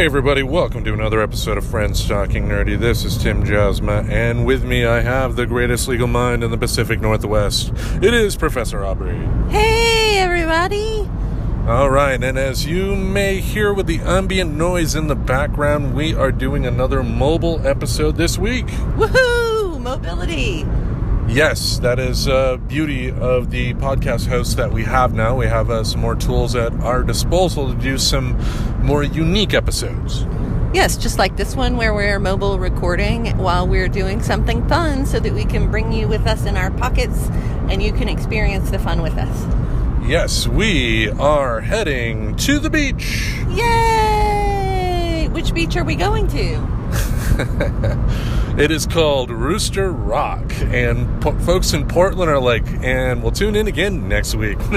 Hey everybody, welcome to another episode of Friends Talking Nerdy. This is Tim Jasma, and with me I have the greatest legal mind in the Pacific Northwest. It is Professor Aubrey. Hey everybody! Alright, and as you may hear with the ambient noise in the background, we are doing another mobile episode this week. Woohoo! Mobility! Yes, that is uh, beauty of the podcast host that we have now. We have uh, some more tools at our disposal to do some more unique episodes. Yes, just like this one where we're mobile recording while we're doing something fun so that we can bring you with us in our pockets and you can experience the fun with us. Yes, we are heading to the beach. Yay! Which beach are we going to? it is called Rooster Rock, and po- folks in Portland are like, and we'll tune in again next week.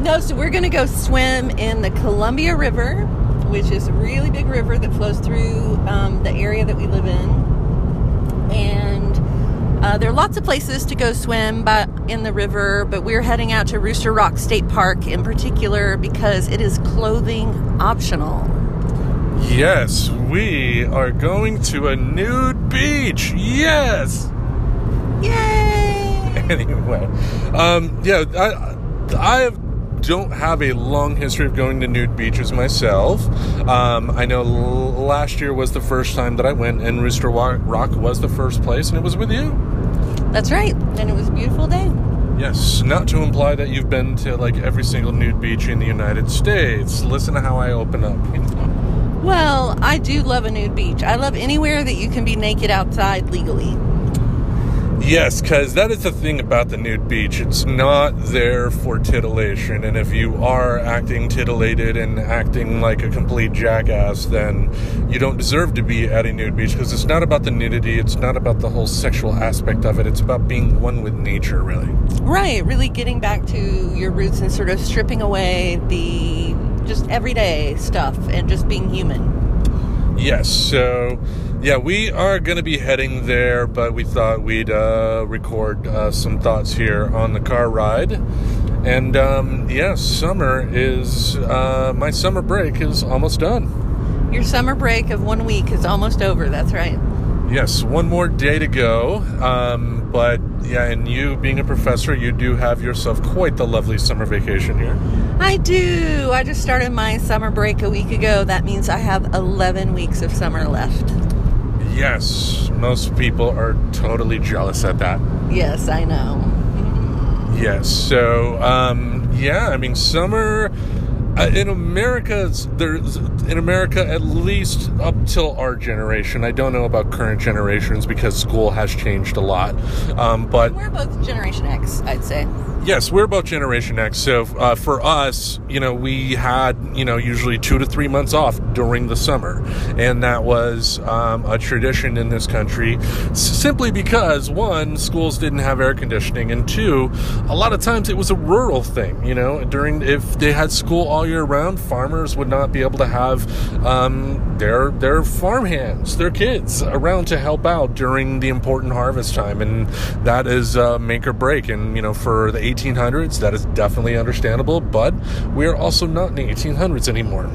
no, so we're going to go swim in the Columbia River, which is a really big river that flows through um, the area that we live in, and uh, there are lots of places to go swim but in the river, but we're heading out to Rooster Rock State Park in particular because it is clothing optional. Yes, we are going to a nude beach. Yes. Yay! anyway, um, yeah, I, I don't have a long history of going to nude beaches myself. Um, I know l- last year was the first time that I went, and Rooster Rock was the first place, and it was with you. That's right, and it was a beautiful day. Yes, not to imply that you've been to like every single nude beach in the United States. Listen to how I open up. Well, I do love a nude beach. I love anywhere that you can be naked outside legally. Yes, because that is the thing about the nude beach. It's not there for titillation. And if you are acting titillated and acting like a complete jackass, then you don't deserve to be at a nude beach because it's not about the nudity. It's not about the whole sexual aspect of it. It's about being one with nature, really. Right. Really getting back to your roots and sort of stripping away the just everyday stuff and just being human. Yes, so yeah, we are going to be heading there, but we thought we'd uh, record uh, some thoughts here on the car ride. And um, yeah, summer is uh, my summer break is almost done. Your summer break of one week is almost over. That's right. Yes, one more day to go. Um, but yeah, and you being a professor, you do have yourself quite the lovely summer vacation here. I do. I just started my summer break a week ago. That means I have 11 weeks of summer left. Yes, most people are totally jealous at that. Yes, I know. Yes, so um, yeah, I mean, summer in America, there's in America at least up till our generation. I don't know about current generations because school has changed a lot. Um, but we're both Generation X, I'd say. Yes, we're both Generation X. So uh, for us, you know, we had you know usually two to three months off during the summer, and that was um, a tradition in this country, simply because one, schools didn't have air conditioning, and two, a lot of times it was a rural thing. You know, during if they had school all year round, farmers would not be able to have um, their their farm hands, their kids around to help out during the important harvest time, and that is uh, make or break. And you know, for the 1800s, that is definitely understandable, but we're also not in the 1800s anymore.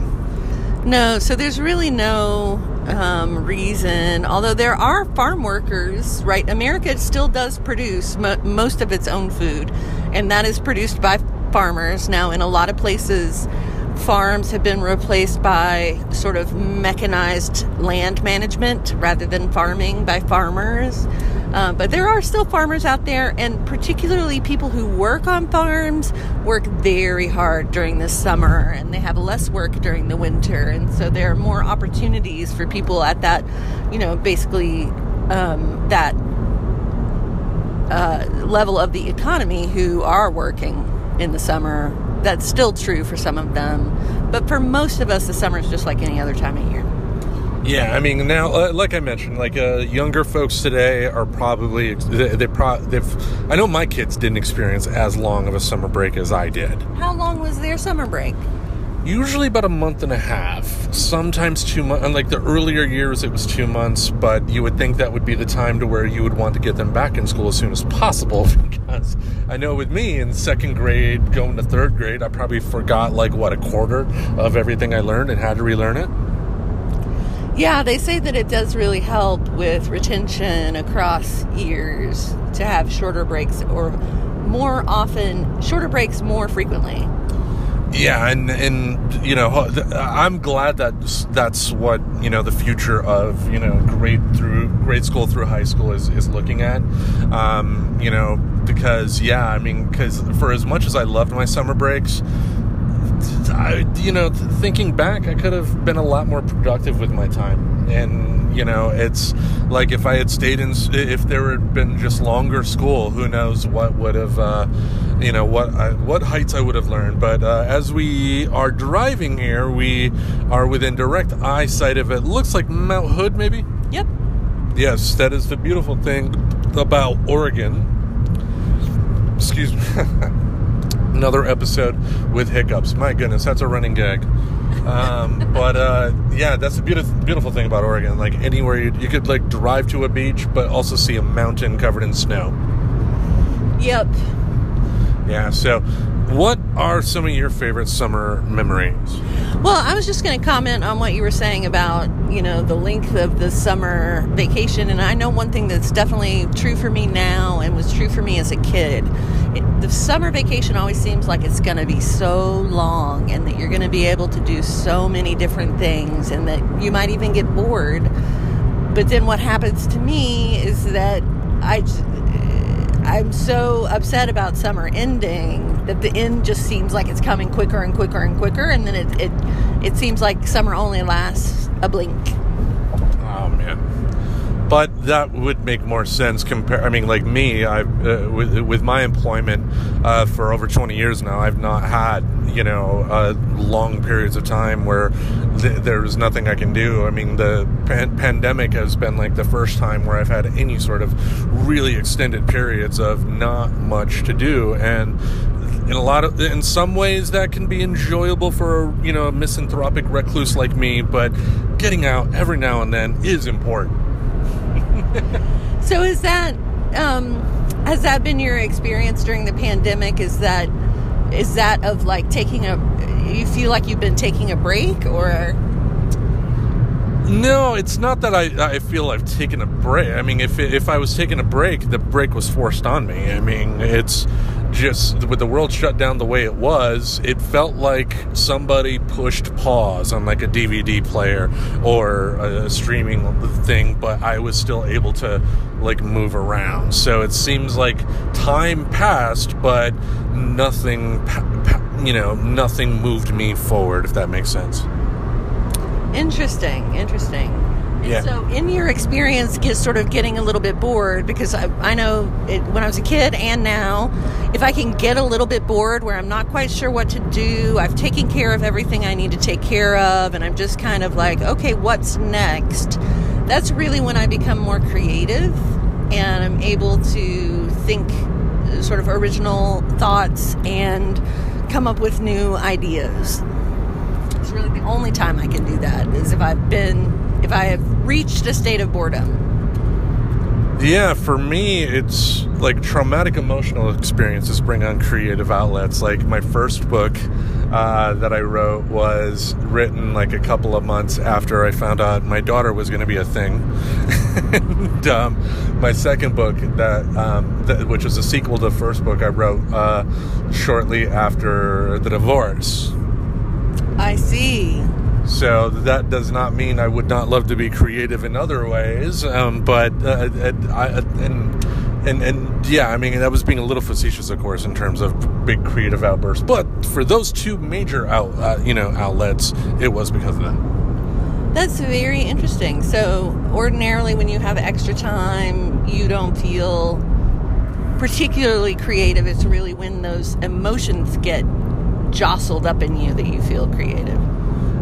No, so there's really no um, reason, although there are farm workers, right? America still does produce mo- most of its own food, and that is produced by farmers. Now, in a lot of places, farms have been replaced by sort of mechanized land management rather than farming by farmers. Uh, but there are still farmers out there, and particularly people who work on farms work very hard during the summer, and they have less work during the winter. And so there are more opportunities for people at that, you know, basically um, that uh, level of the economy who are working in the summer. That's still true for some of them. But for most of us, the summer is just like any other time of year. Yeah, I mean now, uh, like I mentioned, like uh, younger folks today are probably they, they pro- they've. I know my kids didn't experience as long of a summer break as I did. How long was their summer break? usually about a month and a half, sometimes two months. And like the earlier years, it was two months, but you would think that would be the time to where you would want to get them back in school as soon as possible. Because I know with me in second grade, going to third grade, I probably forgot like what a quarter of everything I learned and had to relearn it. Yeah, they say that it does really help with retention across years to have shorter breaks or more often, shorter breaks more frequently. Yeah, and and you know, I'm glad that that's what you know the future of you know grade through grade school through high school is is looking at. Um, you know, because yeah, I mean, because for as much as I loved my summer breaks, I, you know, thinking back, I could have been a lot more productive with my time. And, you know, it's like if I had stayed in, if there had been just longer school, who knows what would have, uh, you know, what I, what heights I would have learned. But uh, as we are driving here, we are within direct eyesight of it. Looks like Mount Hood, maybe? Yep. Yes, that is the beautiful thing about Oregon. Excuse me. another episode with hiccups. My goodness, that's a running gag. Um, but uh, yeah, that's the beautiful, beautiful thing about Oregon. Like anywhere you, you could like drive to a beach, but also see a mountain covered in snow. Yep. Yeah. So, what are some of your favorite summer memories? Well, I was just going to comment on what you were saying about, you know, the length of the summer vacation. And I know one thing that's definitely true for me now and was true for me as a kid. It, the summer vacation always seems like it's going to be so long and that you're going to be able to do so many different things and that you might even get bored. But then what happens to me is that I I'm so upset about summer ending that the end just seems like it's coming quicker and quicker and quicker, and then it it, it seems like summer only lasts a blink. Oh man but that would make more sense compare i mean like me i uh, with, with my employment uh, for over 20 years now i've not had you know uh, long periods of time where th- nothing i can do. I mean the pan- pandemic has been like the first time where i've had any sort of really extended periods of not much to do. And in a lot of in some ways that can be enjoyable for you know a misanthropic recluse like me but getting out every now and then is important. So is that um, has that been your experience during the pandemic? Is that is that of like taking a you feel like you've been taking a break or no, it's not that I, I feel I've taken a break. I mean, if if I was taking a break, the break was forced on me. I mean, it's just with the world shut down the way it was, it felt like somebody pushed pause on like a DVD player or a streaming thing, but I was still able to like move around. So it seems like time passed, but nothing, you know, nothing moved me forward, if that makes sense. Interesting, interesting. Yeah. So, in your experience, get sort of getting a little bit bored because I, I know it, when I was a kid and now, if I can get a little bit bored where I'm not quite sure what to do, I've taken care of everything I need to take care of, and I'm just kind of like, okay, what's next? That's really when I become more creative and I'm able to think uh, sort of original thoughts and come up with new ideas. It's really the only time I can do that is if I've been if I have reached a state of boredom? Yeah, for me, it's like traumatic emotional experiences bring on creative outlets. Like my first book uh, that I wrote was written like a couple of months after I found out my daughter was going to be a thing. and um, my second book, that, um, that, which was a sequel to the first book I wrote uh, shortly after the divorce. I see. So that does not mean I would not love to be creative in other ways. Um, but uh, uh and and and yeah, I mean that was being a little facetious, of course, in terms of big creative outbursts. But for those two major out uh, you know outlets, it was because of that. That's very interesting. So ordinarily, when you have extra time, you don't feel particularly creative. It's really when those emotions get jostled up in you that you feel creative.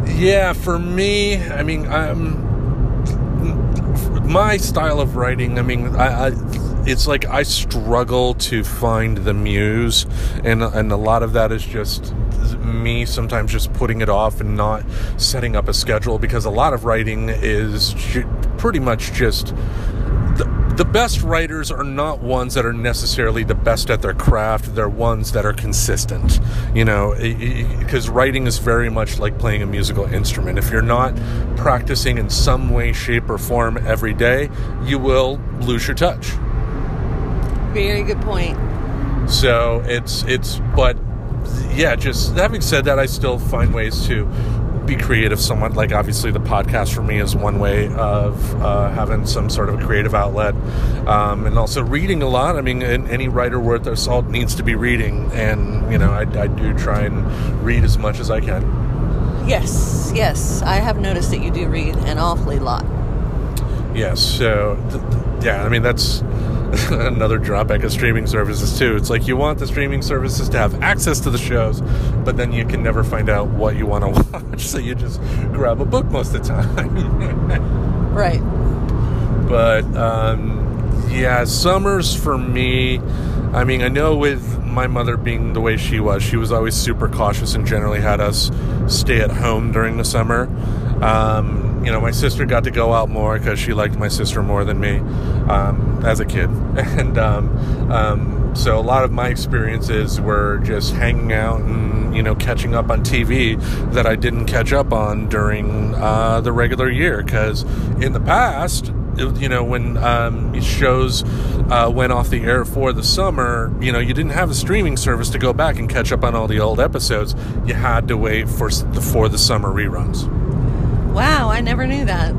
Yeah, for me, I mean, I'm my style of writing. I mean, I, I, it's like I struggle to find the muse, and and a lot of that is just me sometimes just putting it off and not setting up a schedule because a lot of writing is pretty much just the, best writers are not ones that are necessarily the best at their craft. They're ones that are consistent, you know, because writing is very much like playing a musical instrument. If you're not practicing in some way, shape, or form every day, you will lose your touch. Very good point. So it's, it's, but yeah, just having said that, I still find ways to be creative somewhat. Like obviously, the podcast for me is one way of uh, having some sort of a creative outlet, um, and also reading a lot. I mean, any writer worth their salt needs to be reading, and you know, I, I do try and read as much as I can. Yes, yes, I have noticed that you do read an awfully lot. Yes, so th- th- yeah, I mean that's another drawback of streaming services too. It's like you want the streaming services to have access to the shows, but then you can never find out what you want to watch, so you just grab a book most of the time. right. But um, yeah, summers for me. I mean, I know with my mother being the way she was, she was always super cautious and generally had us stay at home during the summer. Um, you know, my sister got to go out more because she liked my sister more than me um, as a kid. And um, um, so a lot of my experiences were just hanging out and, you know, catching up on TV that I didn't catch up on during uh, the regular year. Because in the past, you know, when um, shows uh, went off the air for the summer, you know, you didn't have a streaming service to go back and catch up on all the old episodes. You had to wait for the, for the summer reruns. Wow, I never knew that.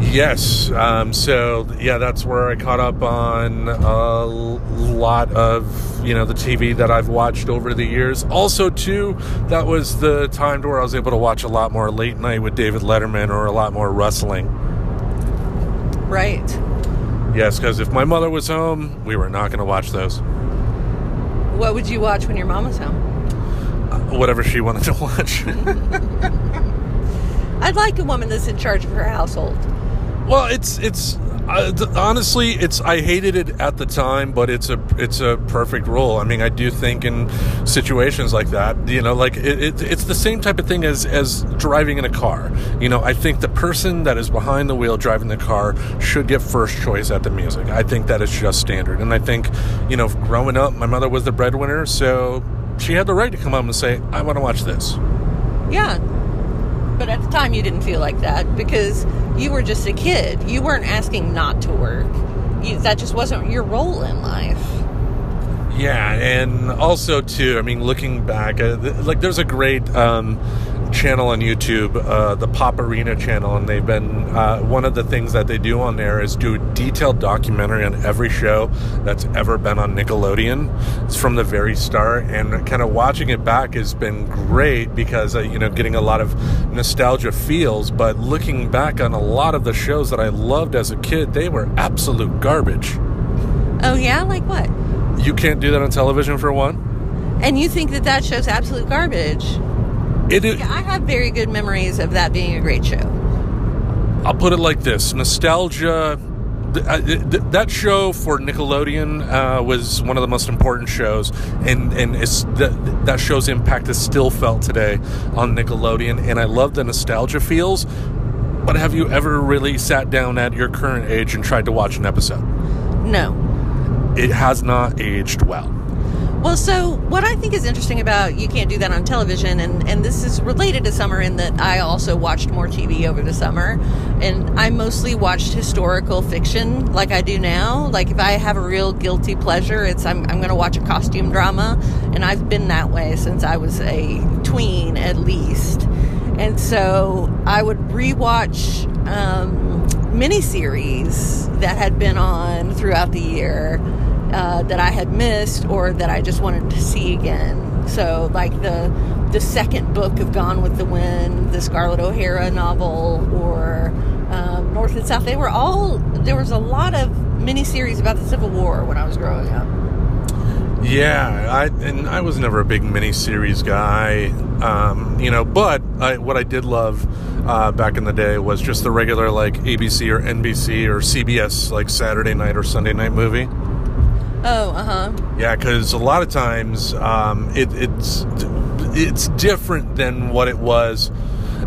Yes. Um, so yeah, that's where I caught up on a lot of you know the TV that I've watched over the years. Also, too, that was the time where I was able to watch a lot more late night with David Letterman or a lot more wrestling. Right. Yes, because if my mother was home, we were not going to watch those. What would you watch when your mom was home? Uh, whatever she wanted to watch. I'd like a woman that's in charge of her household. Well, it's it's uh, honestly, it's I hated it at the time, but it's a it's a perfect role. I mean, I do think in situations like that, you know, like it, it, it's the same type of thing as as driving in a car. You know, I think the person that is behind the wheel driving the car should get first choice at the music. I think that is just standard, and I think, you know, growing up, my mother was the breadwinner, so she had the right to come up and say, "I want to watch this." Yeah, but at the time, you didn't feel like that because you were just a kid. You weren't asking not to work. You, that just wasn't your role in life. Yeah, and also too. I mean, looking back, uh, like there's a great um, channel on YouTube, uh, the Pop Arena channel, and they've been uh, one of the things that they do on there is do a detailed documentary on every show that's ever been on Nickelodeon. It's from the very start, and kind of watching it back has been great because uh, you know getting a lot of nostalgia feels. But looking back on a lot of the shows that I loved as a kid, they were absolute garbage. Oh yeah, like what? You can't do that on television for one. And you think that that show's absolute garbage? It is. Yeah, I have very good memories of that being a great show. I'll put it like this: nostalgia. Uh, that show for Nickelodeon uh, was one of the most important shows, and and that, that show's impact is still felt today on Nickelodeon. And I love the nostalgia feels. But have you ever really sat down at your current age and tried to watch an episode? No. It has not aged well. Well, so what I think is interesting about you can't do that on television, and, and this is related to summer in that I also watched more TV over the summer, and I mostly watched historical fiction like I do now. Like if I have a real guilty pleasure, it's I'm, I'm going to watch a costume drama, and I've been that way since I was a tween at least. And so I would rewatch um, miniseries that had been on throughout the year uh, that I had missed or that I just wanted to see again. So, like the the second book of Gone with the Wind, the Scarlett O'Hara novel, or um, North and South. They were all there was a lot of miniseries about the Civil War when I was growing up. Yeah, I and I was never a big miniseries guy, um, you know. But I, what I did love uh, back in the day was just the regular like ABC or NBC or CBS like Saturday night or Sunday night movie. Oh, uh huh. Yeah, because a lot of times um, it, it's it's different than what it was.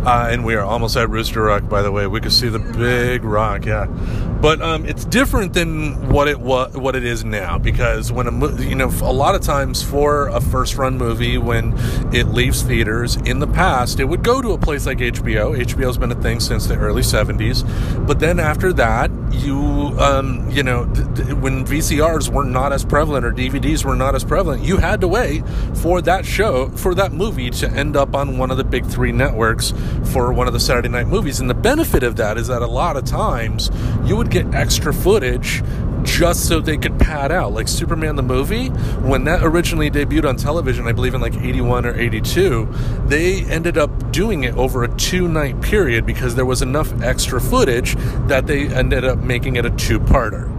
Uh, and we are almost at Rooster Rock, by the way. We can see the big rock, yeah. But um, it's different than what it was, what it is now, because when a you know a lot of times for a first run movie, when it leaves theaters in the past, it would go to a place like HBO. HBO's been a thing since the early '70s, but then after that, you um, you know th- th- when VCRs were not as prevalent or DVDs were not as prevalent, you had to wait for that show for that movie to end up on one of the big three networks for one of the Saturday night movies. And the benefit of that is that a lot of times you would get extra footage just so they could pad out. Like Superman the movie, when that originally debuted on television, I believe in like 81 or 82, they ended up doing it over a two night period because there was enough extra footage that they ended up making it a two parter.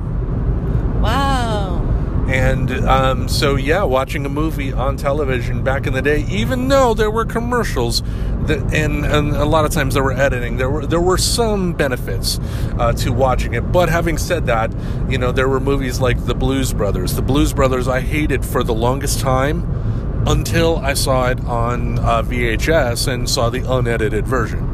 And um, so, yeah, watching a movie on television back in the day, even though there were commercials, that, and, and a lot of times there were editing, there were there were some benefits uh, to watching it. But having said that, you know, there were movies like The Blues Brothers. The Blues Brothers I hated for the longest time until I saw it on uh, VHS and saw the unedited version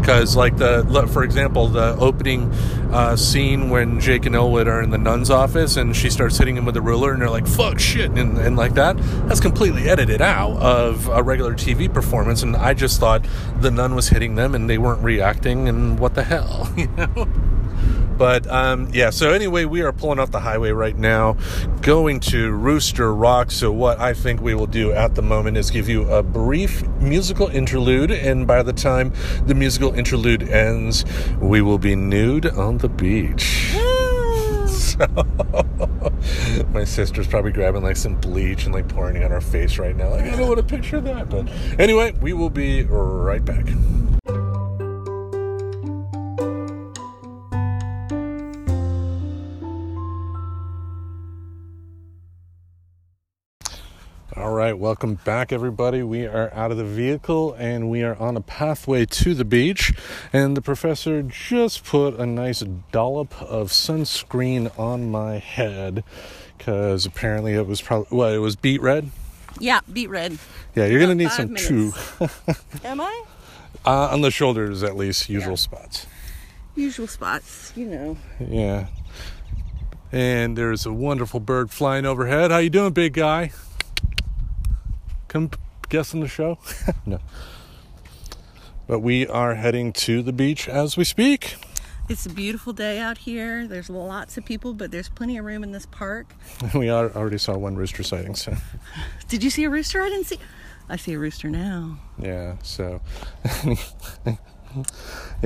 because like the for example the opening uh, scene when jake and elwood are in the nun's office and she starts hitting him with a ruler and they're like fuck shit and, and like that that's completely edited out of a regular tv performance and i just thought the nun was hitting them and they weren't reacting and what the hell you know but um, yeah, so anyway, we are pulling off the highway right now, going to Rooster Rock. So, what I think we will do at the moment is give you a brief musical interlude, and by the time the musical interlude ends, we will be nude on the beach. So, my sister's probably grabbing like some bleach and like pouring it on her face right now. Like, I don't want to picture that. But anyway, we will be right back. All right, welcome back, everybody. We are out of the vehicle and we are on a pathway to the beach. And the professor just put a nice dollop of sunscreen on my head because apparently it was probably well, it was beet red. Yeah, beet red. Yeah, you're gonna need some minutes. Am I? uh, on the shoulders, at least usual Yeah. spots. Usual spots, you know. Yeah. And there's a wonderful bird flying overhead. How you doing, big guy? Come guest on the show? no. But we are heading to the beach as we speak. It's a beautiful day out here. There's lots of people, but there's plenty of room in this park. We are, already saw one rooster sighting, so Did you see a rooster? I didn't see. I see a rooster now. yeah, so yeah,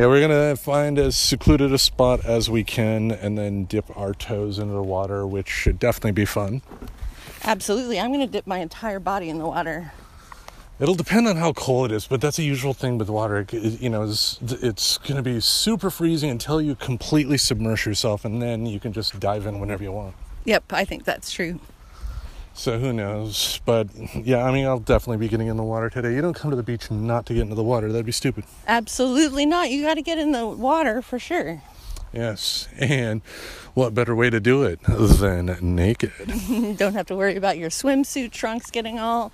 we're gonna find as secluded a spot as we can and then dip our toes into the water, which should definitely be fun. Absolutely. I'm going to dip my entire body in the water. It'll depend on how cold it is, but that's a usual thing with water. It- You know, it's, it's going to be super freezing until you completely submerge yourself, and then you can just dive in whenever you want. Yep, I think that's true. So who knows? But yeah, I mean, I'll definitely be getting in the water today. You don't come to the beach not to get into the water. That'd be stupid. Absolutely not. You got to get in the water for sure. Yes, and what better way to do it than naked? Don't have to worry about your swimsuit trunks getting all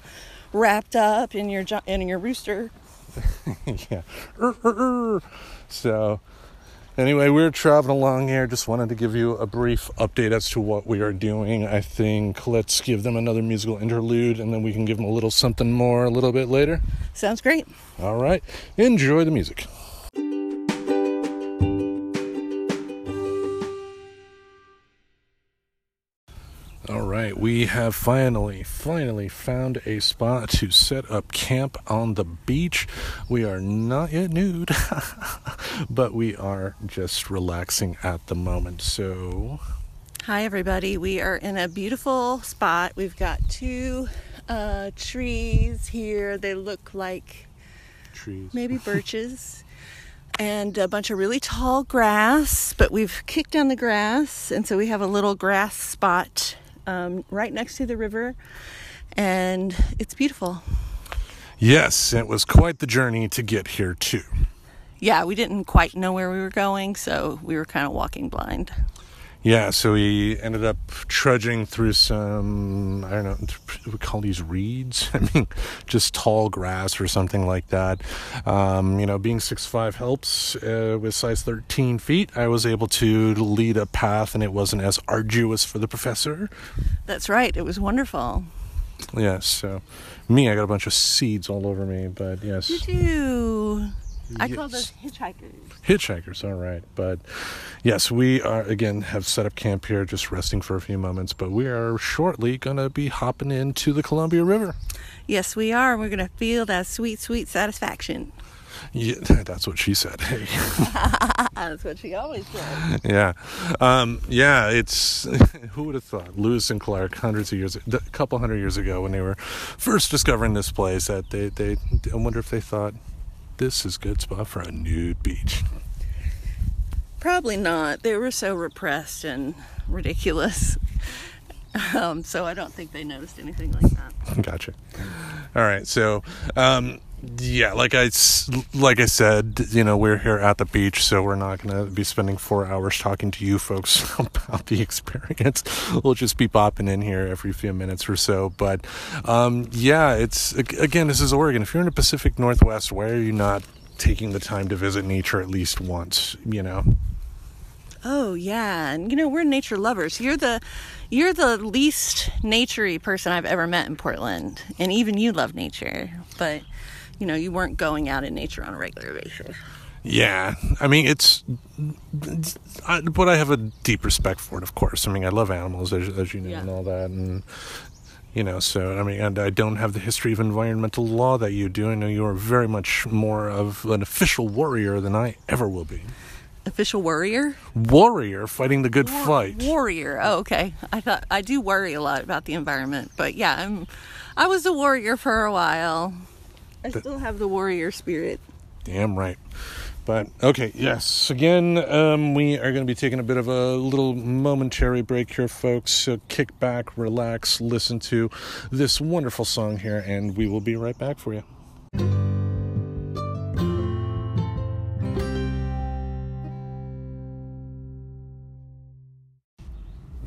wrapped up in your jo- in your rooster. yeah. Er, er, er. So, anyway, we're traveling along here. Just wanted to give you a brief update as to what we are doing. I think let's give them another musical interlude and then we can give them a little something more a little bit later. Sounds great. All right. Enjoy the music. All right, we have finally, finally found a spot to set up camp on the beach. We are not yet nude, but we are just relaxing at the moment. So, Hi, everybody. We are in a beautiful spot. We've got two uh, trees here. They look like trees. maybe birches. And a bunch of really tall grass, but we've kicked down the grass, and so we have a little grass spot um, right next to the river, and it's beautiful. Yes, it was quite the journey to get here, too. Yeah, we didn't quite know where we were going, so we were kind of walking blind. Yeah, so we ended up trudging through some, I don't know, we call these reeds. I mean, just tall grass or something like that. Um, you know, being six five helps. Uh, with size 13 feet, I was able to lead a path and it wasn't as arduous for the professor. That's right. It was wonderful. Yes, so me, I got a bunch of seeds all over me, but yes. You? I Yes. call those hitchhikers. Hitchhikers, all right. But yes, we are again have set up camp here, just resting for a few moments. But we are shortly gonna be hopping into the Columbia River. Yes, we are. We're going to feel that sweet, sweet satisfaction. Yeah, that's what she said. That's what she always says. yeah, um, yeah. It's who would have thought Lewis and Clark hundreds of years, a couple hundred years ago, when they were first discovering this place, that they they. I wonder if they thought this is a good spot for a nude beach. Probably not. They were so repressed and ridiculous. Um, so I don't think they noticed anything like that. Gotcha. All right. So, um, yeah, like I like I said, you know, we're here at the beach, so we're not going to be spending four hours talking to you folks about the experience. We'll just be popping in here every few minutes or so. But um, yeah, it's again, this is Oregon. If you're in the Pacific Northwest, why are you not taking the time to visit nature at least once? You know. Oh yeah, and you know we're nature lovers. You're the you're the least naturey person I've ever met in Portland, and even you love nature, but you know you weren't going out in nature on a regular basis. Yeah, I mean it's, I, but I have a deep respect for it. Of course, I mean I love animals, as, as you know, Yeah. and all that, and you know. So I mean, and I don't have the history of environmental law that you do. I know you are very much more of an official warrior than I ever will be. Official warrior, Warrior fighting the good fight. warrior. Oh, okay. I thought I do worry a lot about the environment, but yeah, I'm. I was a warrior for a while. I still have the warrior spirit. Damn right. But okay, yes. Again, um, we are going to be taking a bit of a little momentary break here, folks. So kick back, relax, listen to this wonderful song here, and we will be right back for you.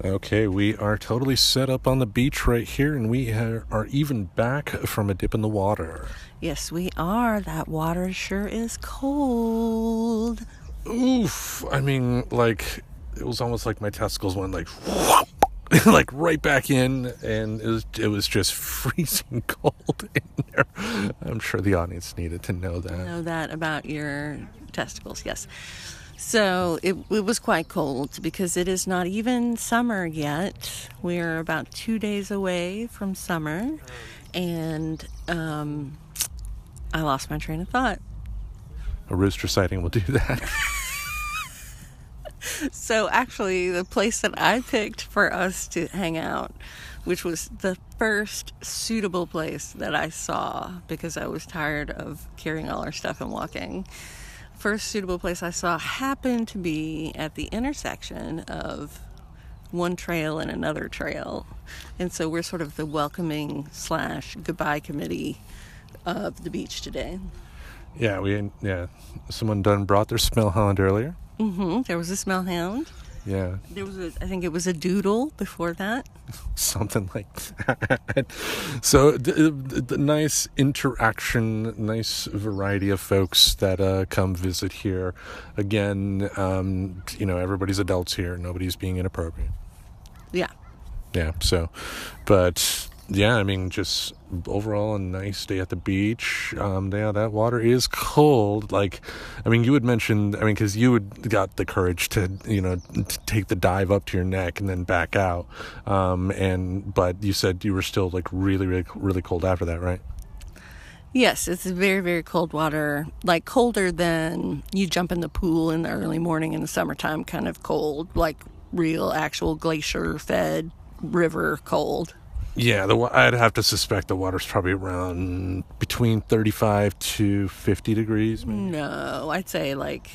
Okay, we are totally set up on the beach right here, and we are even back from a dip in the water. Yes, we are. That water sure is cold. Oof. I mean, like, it was almost like my testicles went like, like right back in, and it was, it was just freezing cold in there. I'm sure the audience needed to know that. know that about your testicles, yes. So it, it was quite cold because it is not even summer yet. We're about two days away from summer, and um, I lost my train of thought. A rooster sighting will do that. So actually, the place that I picked for us to hang out, which was the first suitable place that I saw because I was tired of carrying all our stuff and walking. First suitable place I saw happened to be at the intersection of one trail and another trail, and so we're sort of the welcoming slash goodbye committee of the beach today. yeah, we yeah. Someone done brought their smell hound earlier. hmm There was a smell hound. Yeah, There was a, I think it was a doodle before that. something like that. So, the, the, the nice interaction, nice variety of folks that uh, come visit here. Again, um, you know, everybody's adults here. Nobody's being inappropriate. Yeah. Yeah. So, but yeah, I mean, just overall a nice day at the beach. Um, yeah, that water is cold. Like, I mean, you had mentioned, I mean, because you had got the courage to, you know, to take the dive up to your neck and then back out. Um, and but you said you were still like really, really, really cold after that, right? Yes, it's very, very cold water. Like colder than you jump in the pool in the early morning in the summertime, kind of cold, like real actual glacier fed river cold. Yeah, the I'd have to suspect the water's probably around between thirty-five to fifty degrees. Maybe. No, I'd say like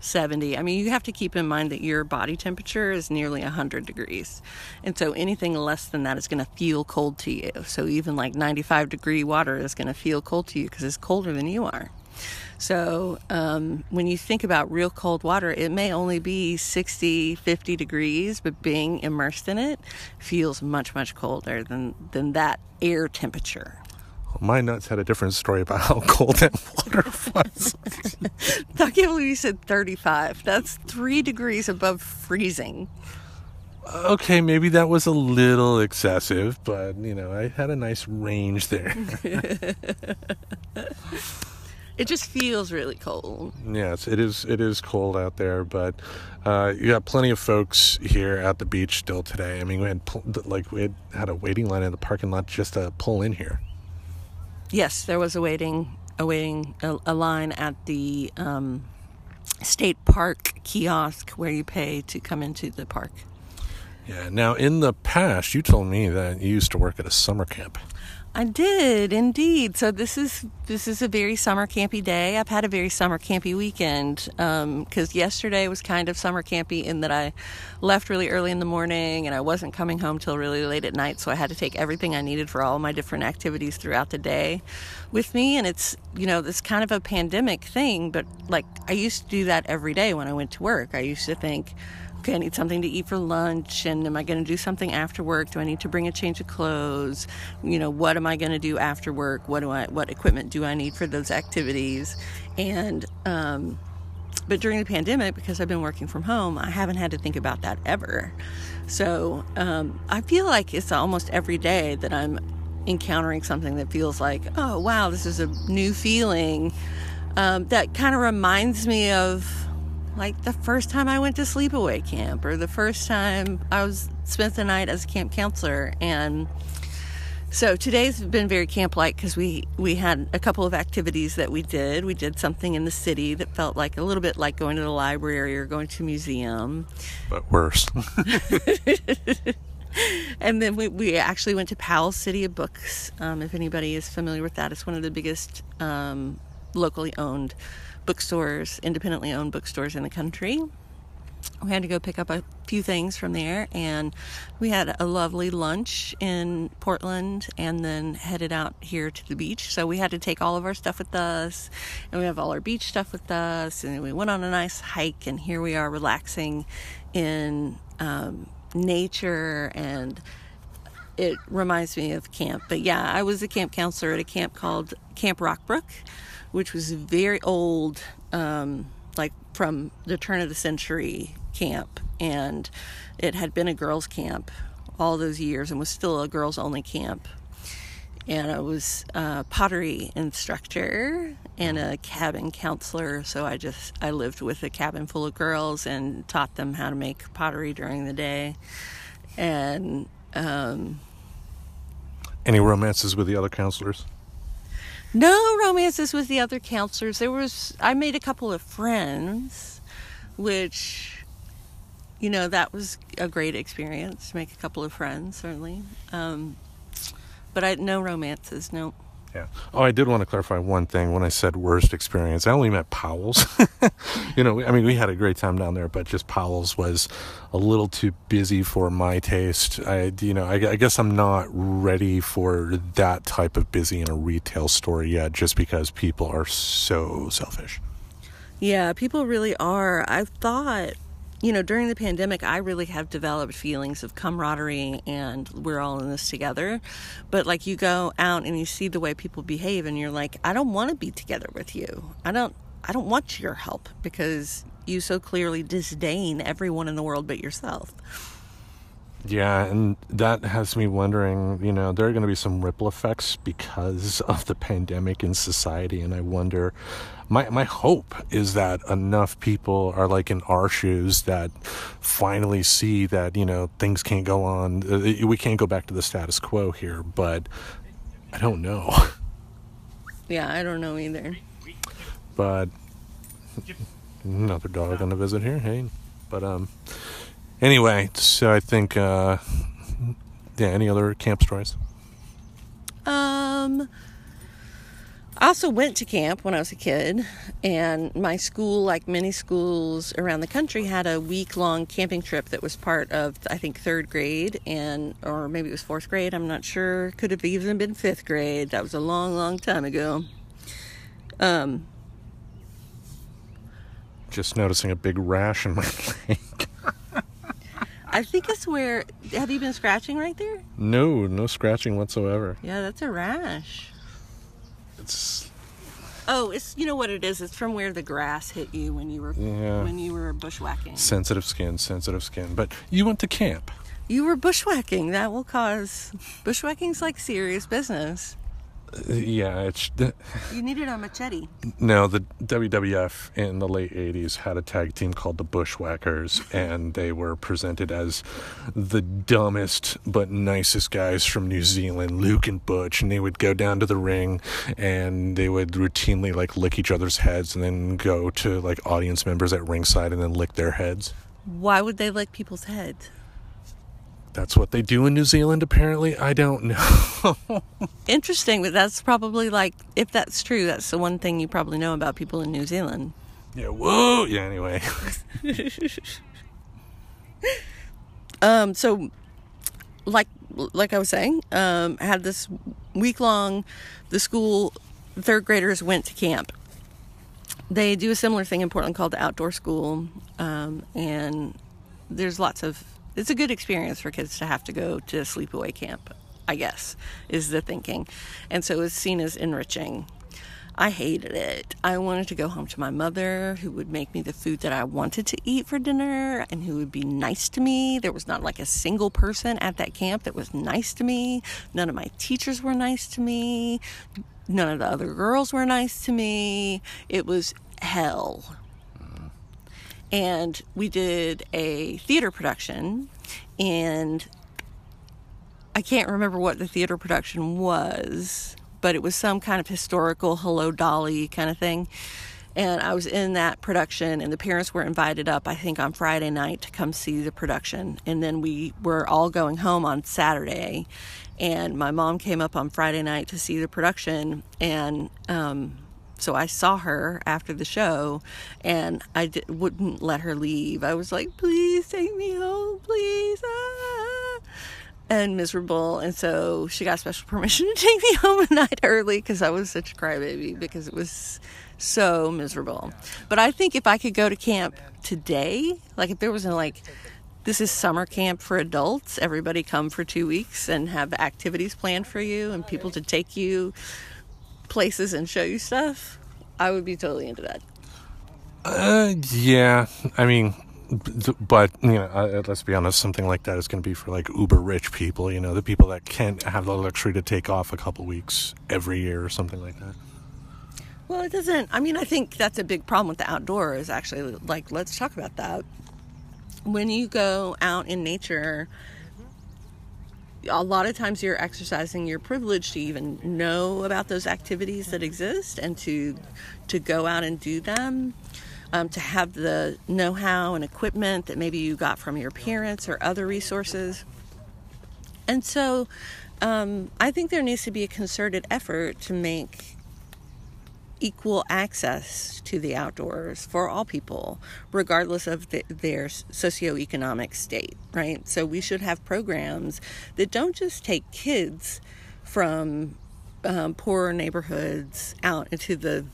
70. I mean, you have to keep in mind that your body temperature is nearly 100 degrees. And so anything less than that is going to feel cold to you. So even like 95 degree water is going to feel cold to you because it's colder than you are. So um, when you think about real cold water, it may only be 60, 50 degrees, but being immersed in it feels much, much colder than, than that air temperature. My nuts had a different story about how cold that water was. I can't believe you said 35. That's three degrees above freezing. Okay, maybe that was a little excessive, but you know, I had a nice range there. it just feels really cold. Yes, it is. It is cold out there, but uh, you got plenty of folks here at the beach still today. I mean, we had like we had, had a waiting line in the parking lot just to pull in here. Yes, there was a waiting a waiting a, a line at the um, state park kiosk where you pay to come into the park. Yeah. Now, in the past, you told me that you used to work at a summer camp. I did indeed. So this is this is a very summer campy day. I've had a very summer campy weekend because um, yesterday was kind of summer campy in that I left really early in the morning and I wasn't coming home till really late at night. So I had to take everything I needed for all my different activities throughout the day with me. And it's you know this kind of a pandemic thing, but like I used to do that every day when I went to work. I used to think okay, I need something to eat for lunch, and am I going to do something after work? Do I need to bring a change of clothes? You know, what am I going to do after work? What do I, what equipment do I need for those activities? And, um, but during the pandemic, because I've been working from home, I haven't had to think about that ever. So um, I feel like it's almost every day that I'm encountering something that feels like, oh, wow, this is a new feeling. Um, that kind of reminds me of like the first time I went to sleepaway camp or the first time I was spent the night as a camp counselor. And so today's been very camp like because we we had a couple of activities that we did. We did something in the city that felt like a little bit like going to the library or going to a museum. But worse. And then we, we actually went to Powell City of Books um, if anybody is familiar with that. It's one of the biggest um, locally owned bookstores, independently owned bookstores in the country. We had to go pick up a few things from there, and we had a lovely lunch in Portland and then headed out here to the beach. So we had to take all of our stuff with us, and we have all our beach stuff with us, and we went on a nice hike, and here we are relaxing in um, nature and it reminds me of camp. But yeah, I was a camp counselor at a camp called Camp Rockbrook which was very old, um, like from the turn of the century camp. And it had been a girls' camp all those years and was still a girls only camp. And I was a pottery instructor and a cabin counselor. So I just, I lived with a cabin full of girls and taught them how to make pottery during the day. And, um, any romances with the other counselors? No romances with the other counselors. There was I made a couple of friends, which you know that was a great experience to make a couple of friends certainly. Um, but I no romances. No. Yeah. Oh, I did want to clarify one thing when I said worst experience. I only meant Powell's. you know, I mean, we had a great time down there, but just Powell's was a little too busy for my taste. I, you know, I, I guess I'm not ready for that type of busy in a retail store yet, just because people are so selfish. Yeah, people really are. I've thought you know, during the pandemic, I really have developed feelings of camaraderie and we're all in this together. But like you go out and you see the way people behave and you're like, I don't want to be together with you. I don't I don't want your help because you so clearly disdain everyone in the world but yourself. Yeah, and that has me wondering, you know, there are going to be some ripple effects because of the pandemic in society and I wonder my my hope is that enough people are like in our shoes that finally see that you know things can't go on. Uh, we can't go back to the status quo here, but I don't know. Yeah, I don't know either. But another dog on a visit here. Hey, but um, anyway, so I think uh, yeah. Any other camp stories? Um. I also went to camp when I was a kid, and my school, like many schools around the country, had a week long camping trip that was part of, I think, third grade, and or maybe it was fourth grade. I'm not sure. Could have even been fifth grade. That was a long, long time ago. Um, Just noticing a big rash in my leg. I think it's where. Have you been scratching right there? No, no scratching whatsoever. Yeah, that's a rash. It's Oh, it's you know what it is. It's from where the grass hit you when you were Yeah. when you were bushwhacking. sensitive skin, sensitive skin. But you went to camp. You were bushwhacking. That will cause bushwhacking's like serious business. Yeah, it's You needed a machete. no. The WWF in the late '80s had a tag team called the Bushwhackers, and they were presented as the dumbest but nicest guys from New Zealand, Luke and Butch. And they would go down to the ring, and they would routinely like lick each other's heads, and then go to like audience members at ringside, and then lick their heads. Why would they lick people's heads? That's what they do in New Zealand, apparently. I don't know. Interesting, but that's probably like if that's true, that's the one thing you probably know about people in New Zealand. yeah, whoa. Yeah, anyway. Um, so, like like I was saying, um, I had this week long. The school third graders went to camp. They do a similar thing in Portland called the outdoor school, um, and there's lots of. It's a good experience for kids to have to go to sleepaway camp. I guess is the thinking, and so it's seen as enriching. I hated it. I wanted to go home to my mother, who would make me the food that I wanted to eat for dinner and who would be nice to me. There was not like a single person at that camp that was nice to me. None of my teachers were nice to me. None of the other girls were nice to me. It was hell. And we did a theater production, and I can't remember what the theater production was, but it was some kind of historical Hello Dolly kind of thing. And I was in that production, and the parents were invited up, I think, on Friday night to come see the production. And then we were all going home on Saturday. And my mom came up on Friday night to see the production. And um, so I saw her after the show, and I di- wouldn't let her leave. I was like, please take me home, please. Ah and miserable. And so she got special permission to take me home a night early because I was such a crybaby because it was so miserable. But I think if I could go to camp today, like if there was a like, this is summer camp for adults, everybody come for two weeks and have activities planned for you and people to take you places and show you stuff, I would be totally into that. Uh, yeah. I mean, but you know, uh, let's be honest. Something like that is going to be for like uber rich people. You know, the people that can't have the luxury to take off a couple weeks every year or something like that. Well, it doesn't. I mean, I think that's a big problem with the outdoors, actually. Like, let's talk about that. When you go out in nature, a lot of times you're exercising your privilege to even know about those activities that exist and to to go out and do them. Um, to have the know-how and equipment that maybe you got from your parents or other resources. And so, um, I think there needs to be a concerted effort to make equal access to the outdoors for all people, regardless of the, their socioeconomic state, right? So we should have programs that don't just take kids from um, poorer neighborhoods out into the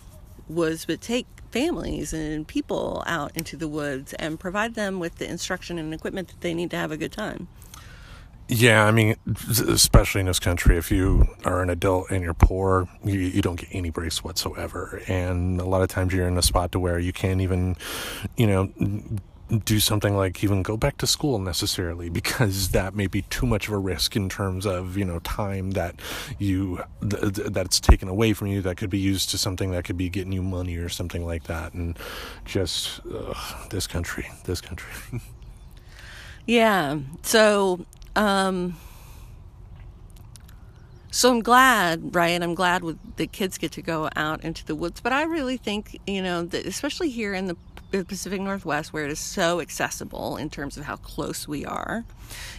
woods, but take families and people out into the woods and provide them with the instruction and equipment that they need to have a good time. Yeah, I mean, especially in this country, if you are an adult and you're poor, you, you don't get any breaks whatsoever. And a lot of times you're in a spot to where you can't even, you know, do something like even go back to school necessarily because that may be too much of a risk in terms of you know time that you th- th- that's taken away from you that could be used to something that could be getting you money or something like that and just ugh, this country this country Yeah. So, um, so I'm glad, right? I'm glad with the kids get to go out into the woods. But I really think, you know, that especially here in the Pacific Northwest, where it is so accessible in terms of how close we are,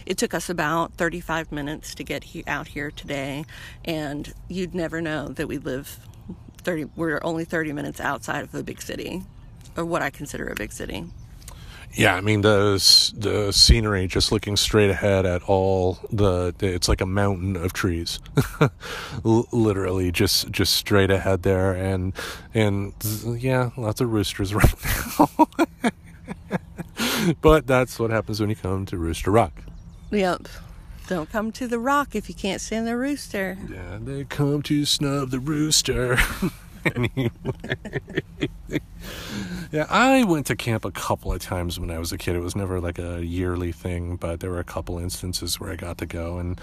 it took us about 35 minutes to get he- out here today, and you'd never know that we live 30. We're only 30 minutes outside of a big city, or what I consider a big city. Yeah, I mean the the scenery, just looking straight ahead at all the, it's like a mountain of trees, literally just just straight ahead there, and and yeah, lots of roosters right now. but that's what happens when you come to Rooster Rock. Yep. Don't come to the rock if you can't stand the rooster. Yeah, they come to snub the rooster. anyway. yeah, I went to camp a couple of times when I was a kid. It was never like a yearly thing, but there were a couple instances where I got to go. And,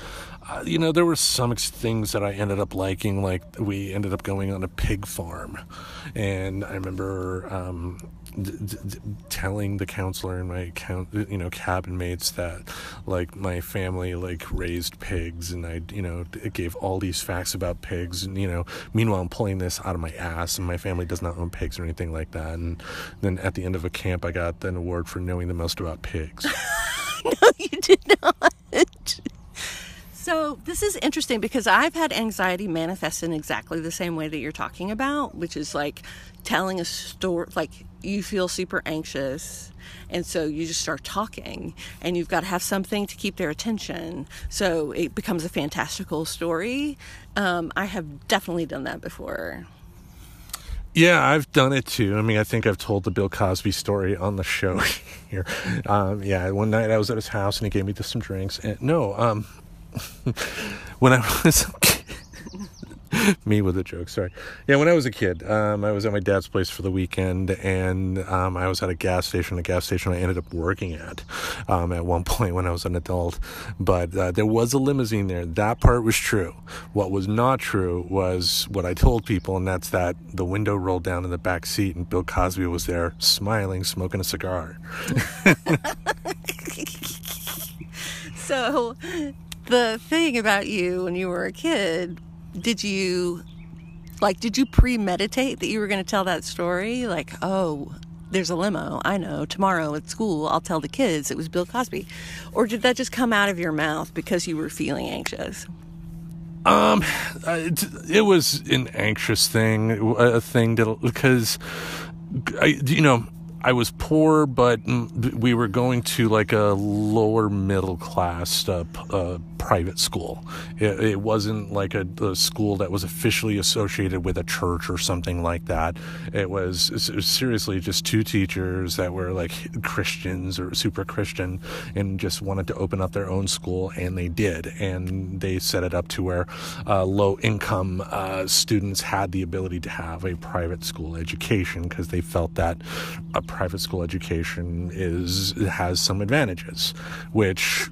uh, you know, there were some things that I ended up liking. Like, we ended up going on a pig farm. And I remember, um, d- d- telling the counselor and my you know, cabin mates that like my family like raised pigs, and I, you know, gave all these facts about pigs, and you know, meanwhile I'm pulling this out of my ass, and my family does not own pigs or anything like that. And then at the end of a camp, I got an award for knowing the most about pigs. no, you did not. So, this is interesting because I've had anxiety manifest in exactly the same way that you're talking about, which is like telling a story, like you feel super anxious, and so you just start talking, and you've got to have something to keep their attention. So, it becomes a fantastical story. Um, I have definitely done that before. Yeah, I've done it too. I mean, I think I've told the Bill Cosby story on the show here. Um, yeah, one night I was at his house and he gave me just some drinks. And no, um, when I was me with a joke, sorry. Yeah, when I was a kid, um, I was at my dad's place for the weekend, and um, I was at a gas station, a gas station I ended up working at um, at one point when I was an adult. But uh, there was a limousine there. That part was true. What was not true was what I told people, and that's that the window rolled down in the back seat, and Bill Cosby was there, smiling, smoking a cigar. so the thing about you when you were a kid, did you like did you premeditate that you were going to tell that story? Like, oh, there's a limo. I know. Tomorrow at school, I'll tell the kids it was Bill Cosby. Or did that just come out of your mouth because you were feeling anxious? Um, it, it was an anxious thing, a thing that because I, you know, I was poor, but we were going to like a lower middle class uh, uh, private school. It, it wasn't like a, a, school that was officially associated with a church or something like that. It was, it was, seriously just two teachers that were like Christians or super Christian and just wanted to open up their own school, and they did. And they set it up to where uh, low income uh, students had the ability to have a private school education because they felt that a private school education is has some advantages, which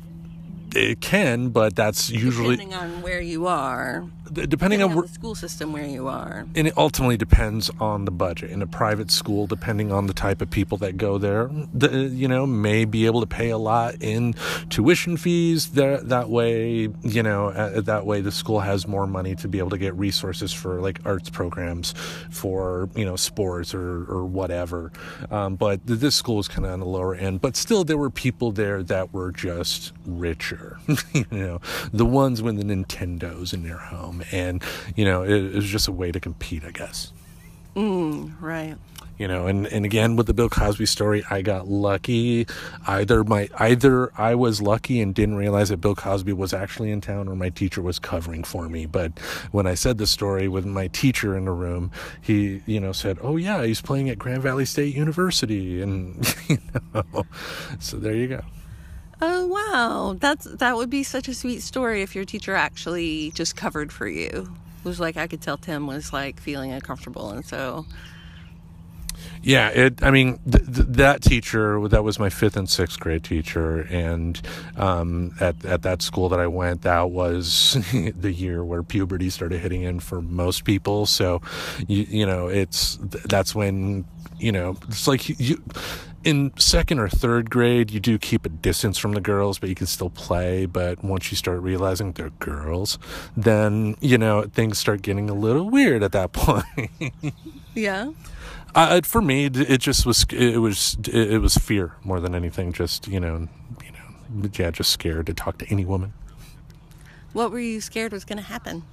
it can, but that's usually depending on where you are depending on, on the school system where you are. And it ultimately depends on the budget. In a private school, depending on the type of people that go there, the, you know, may be able to pay a lot in tuition fees. There, that way, you know, uh, that way the school has more money to be able to get resources for like arts programs, for you know, sports or or whatever. Um, but this school is kind of on the lower end. But still, there were people there that were just richer. you know, the ones with the Nintendos in their home. And you know it, it was just a way to compete, I guess. Mm, right. You know and, and again with the bill cosby story i got lucky. Either my either i was lucky and didn't realize that bill cosby was actually in town or my teacher was covering for me. But when i said the story with my teacher in the room he you know said oh yeah he's playing at grand valley state university. And you know so there you go Oh wow, that's that would be such a sweet story if your teacher actually just covered for you. It was like I could tell Tim was like feeling uncomfortable, and so. Yeah, it. I mean, th- th- that teacher that was my fifth and sixth grade teacher, and um, at at that school that I went, that was the year where puberty started hitting in for most people. So, you you know, it's that's when you know it's like you in second or third grade, you do keep a distance from the girls, but you can still play. But once you start realizing they're girls, then, you know, things start getting a little weird at that point. yeah. Uh, for me, it just was, it was, it was fear more than anything. Just, you know, you know, yeah, just scared to talk to any woman. What were you scared was going to happen?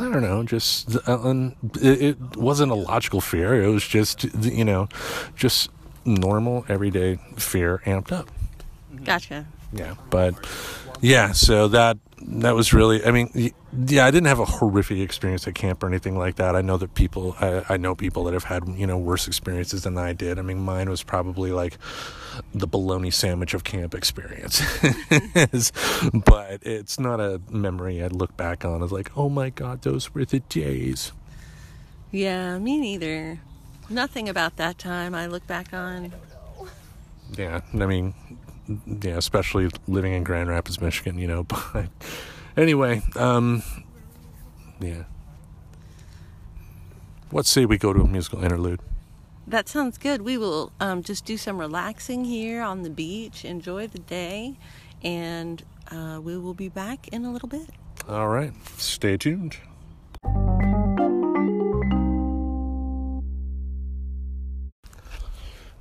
I don't know, just uh, it, it wasn't a logical fear. It was just, you know, just normal everyday fear amped up. Gotcha. Yeah, but yeah, so that that was really. I mean, yeah, I didn't have a horrific experience at camp or anything like that. I know that people, I, I know people that have had you know worse experiences than I did. I mean, mine was probably like the bologna sandwich of camp experience, but it's not a memory I look back on as like, oh my god, those were the days. Yeah, me neither. Nothing about that time I look back on. Yeah, I mean, yeah, especially living in Grand Rapids, Michigan, you know. But anyway, um, yeah. Let's say we go to a musical interlude. That sounds good. We will um, just do some relaxing here on the beach, enjoy the day, and uh, we will be back in a little bit. All right. Stay tuned.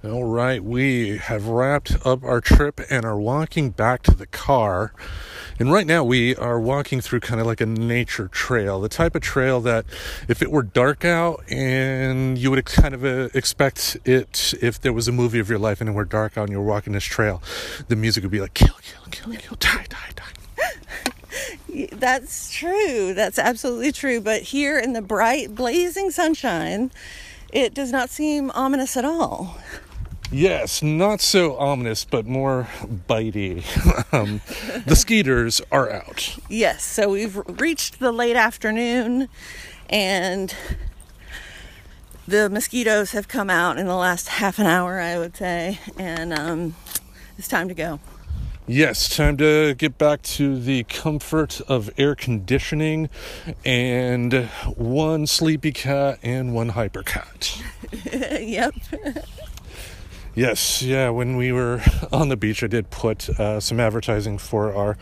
All right, we have wrapped up our trip and are walking back to the car. And right now we are walking through kind of like a nature trail, the type of trail that if it were dark out and you would kind of uh, expect it if there was a movie of your life and it were dark out and you're walking this trail, the music would be like kill, kill, kill, kill, die, die, die. That's true. That's absolutely true. But here in the bright, blazing sunshine, it does not seem ominous at all. Yes, not so ominous, but more bitey. um, the skeeters are out. Yes, so we've reached the late afternoon, and the mosquitoes have come out in the last half an hour, I would say, and um, it's time to go. Yes, time to get back to the comfort of air conditioning and one sleepy cat and one hyper cat. yep. Yes, yeah. When we were on the beach, I did put uh, some advertising for our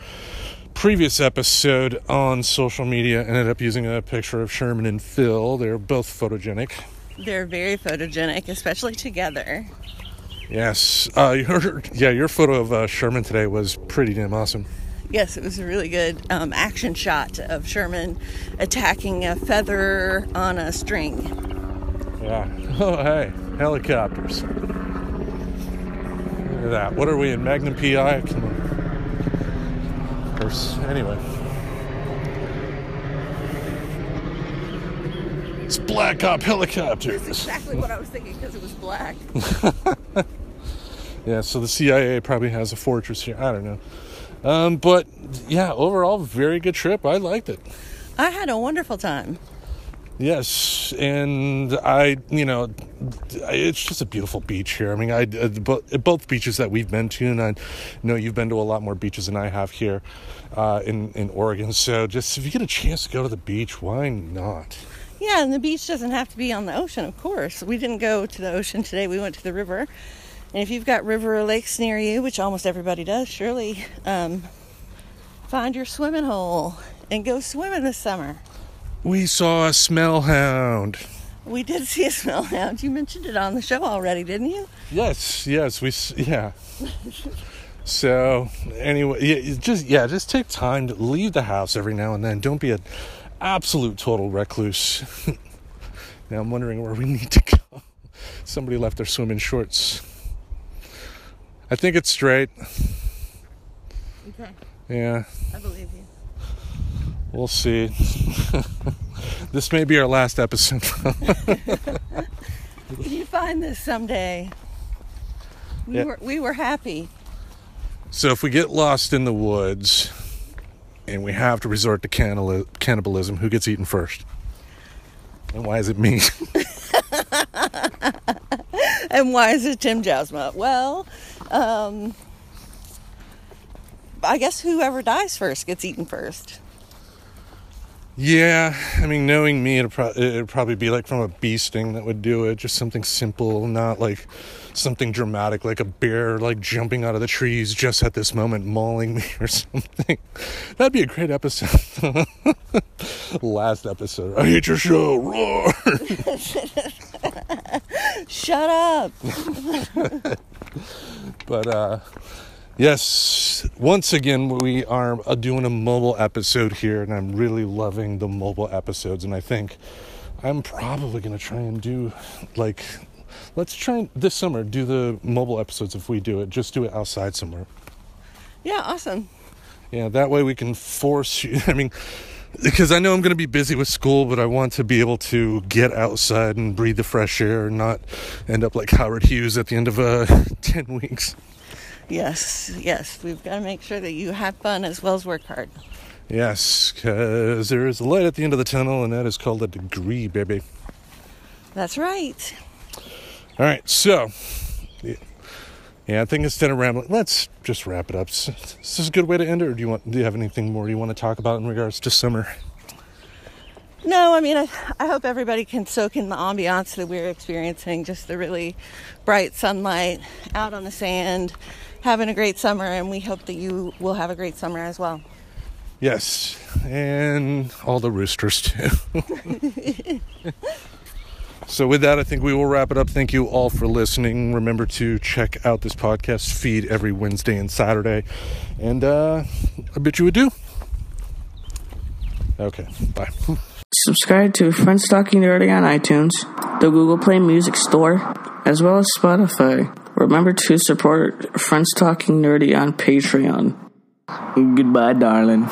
previous episode on social media. Ended up using a picture of Sherman and Phil. They're both photogenic. They're very photogenic, especially together. Yes. Uh, your, yeah, your photo of uh, Sherman today was pretty damn awesome. Yes, it was a really good um, action shot of Sherman attacking a feather on a string. Yeah. Oh, hey, helicopters. Look at that. What are we in Magnum PI? Come on. Anyway. It's Black Op helicopters. That's exactly what I was thinking because it was black. yeah, so the CIA probably has a fortress here. I don't know. Um, but yeah, overall, very good trip. I liked it. I had a wonderful time. Yes, and I, you know, it's just a beautiful beach here. I mean, I both beaches that we've been to, and I know you've been to a lot more beaches than I have here uh, in in Oregon. So, just if you get a chance to go to the beach, why not? Yeah, and the beach doesn't have to be on the ocean, of course. We didn't go to the ocean today. We went to the river. And if you've got river or lakes near you, which almost everybody does, surely um, find your swimming hole and go swimming this summer. We saw a smell hound. We did see a smell hound. You mentioned it on the show already, didn't you? Yes, yes, we yeah. so anyway, yeah, just yeah, just take time to leave the house every now and then. Don't be an absolute total recluse. now I'm wondering where we need to go. Somebody left their swimming shorts. I think it's straight. Okay. Yeah. I believe you. We'll see. this may be our last episode. Can you find this someday? We yeah. were we were happy. So if we get lost in the woods and we have to resort to cannibalism, who gets eaten first? And why is it me? and why is it Tim Jasma? Well, um, I guess whoever dies first gets eaten first. Yeah, I mean, knowing me, it'd, pro- it'd, probably be like from a bee sting that would do it. Just something simple, not like something dramatic, like a bear like jumping out of the trees just at this moment, mauling me or something. That'd be a great episode. Last episode. I hate your show. Roar. Shut up. but uh Yes, once again, we are uh, doing a mobile episode here, and I'm really loving the mobile episodes. And I think I'm probably going to try and do like let's try and, this summer do the mobile episodes if we do it. Just do it outside somewhere. Yeah, awesome. Yeah, that way we can force you. I mean, because I know I'm going to be busy with school, but I want to be able to get outside and breathe the fresh air and not end up like Howard Hughes at the end of uh, 10 weeks. Yes, yes. We've got to make sure that you have fun as well as work hard. Yes, because there is a light at the end of the tunnel, and that is called a degree, baby. That's right. All right, so yeah, I think instead of rambling, let's just wrap it up. Is this a good way to end it, or do you want? Do you have anything more you want to talk about in regards to summer? No, I mean, I, I hope everybody can soak in the ambiance that we're experiencing. Just the really bright sunlight out on the sand, having a great summer, and we hope that you will have a great summer as well. Yes, and all the roosters too. So, with that, I think we will wrap it up. Thank you all for listening. Remember to check out this podcast feed every Wednesday and Saturday. And uh, I bet you would do. Okay, bye. Subscribe to Friends Talking Nerdy on iTunes, the Google Play Music Store, as well as Spotify. Remember to support Friends Talking Nerdy on Patreon. Goodbye, darling.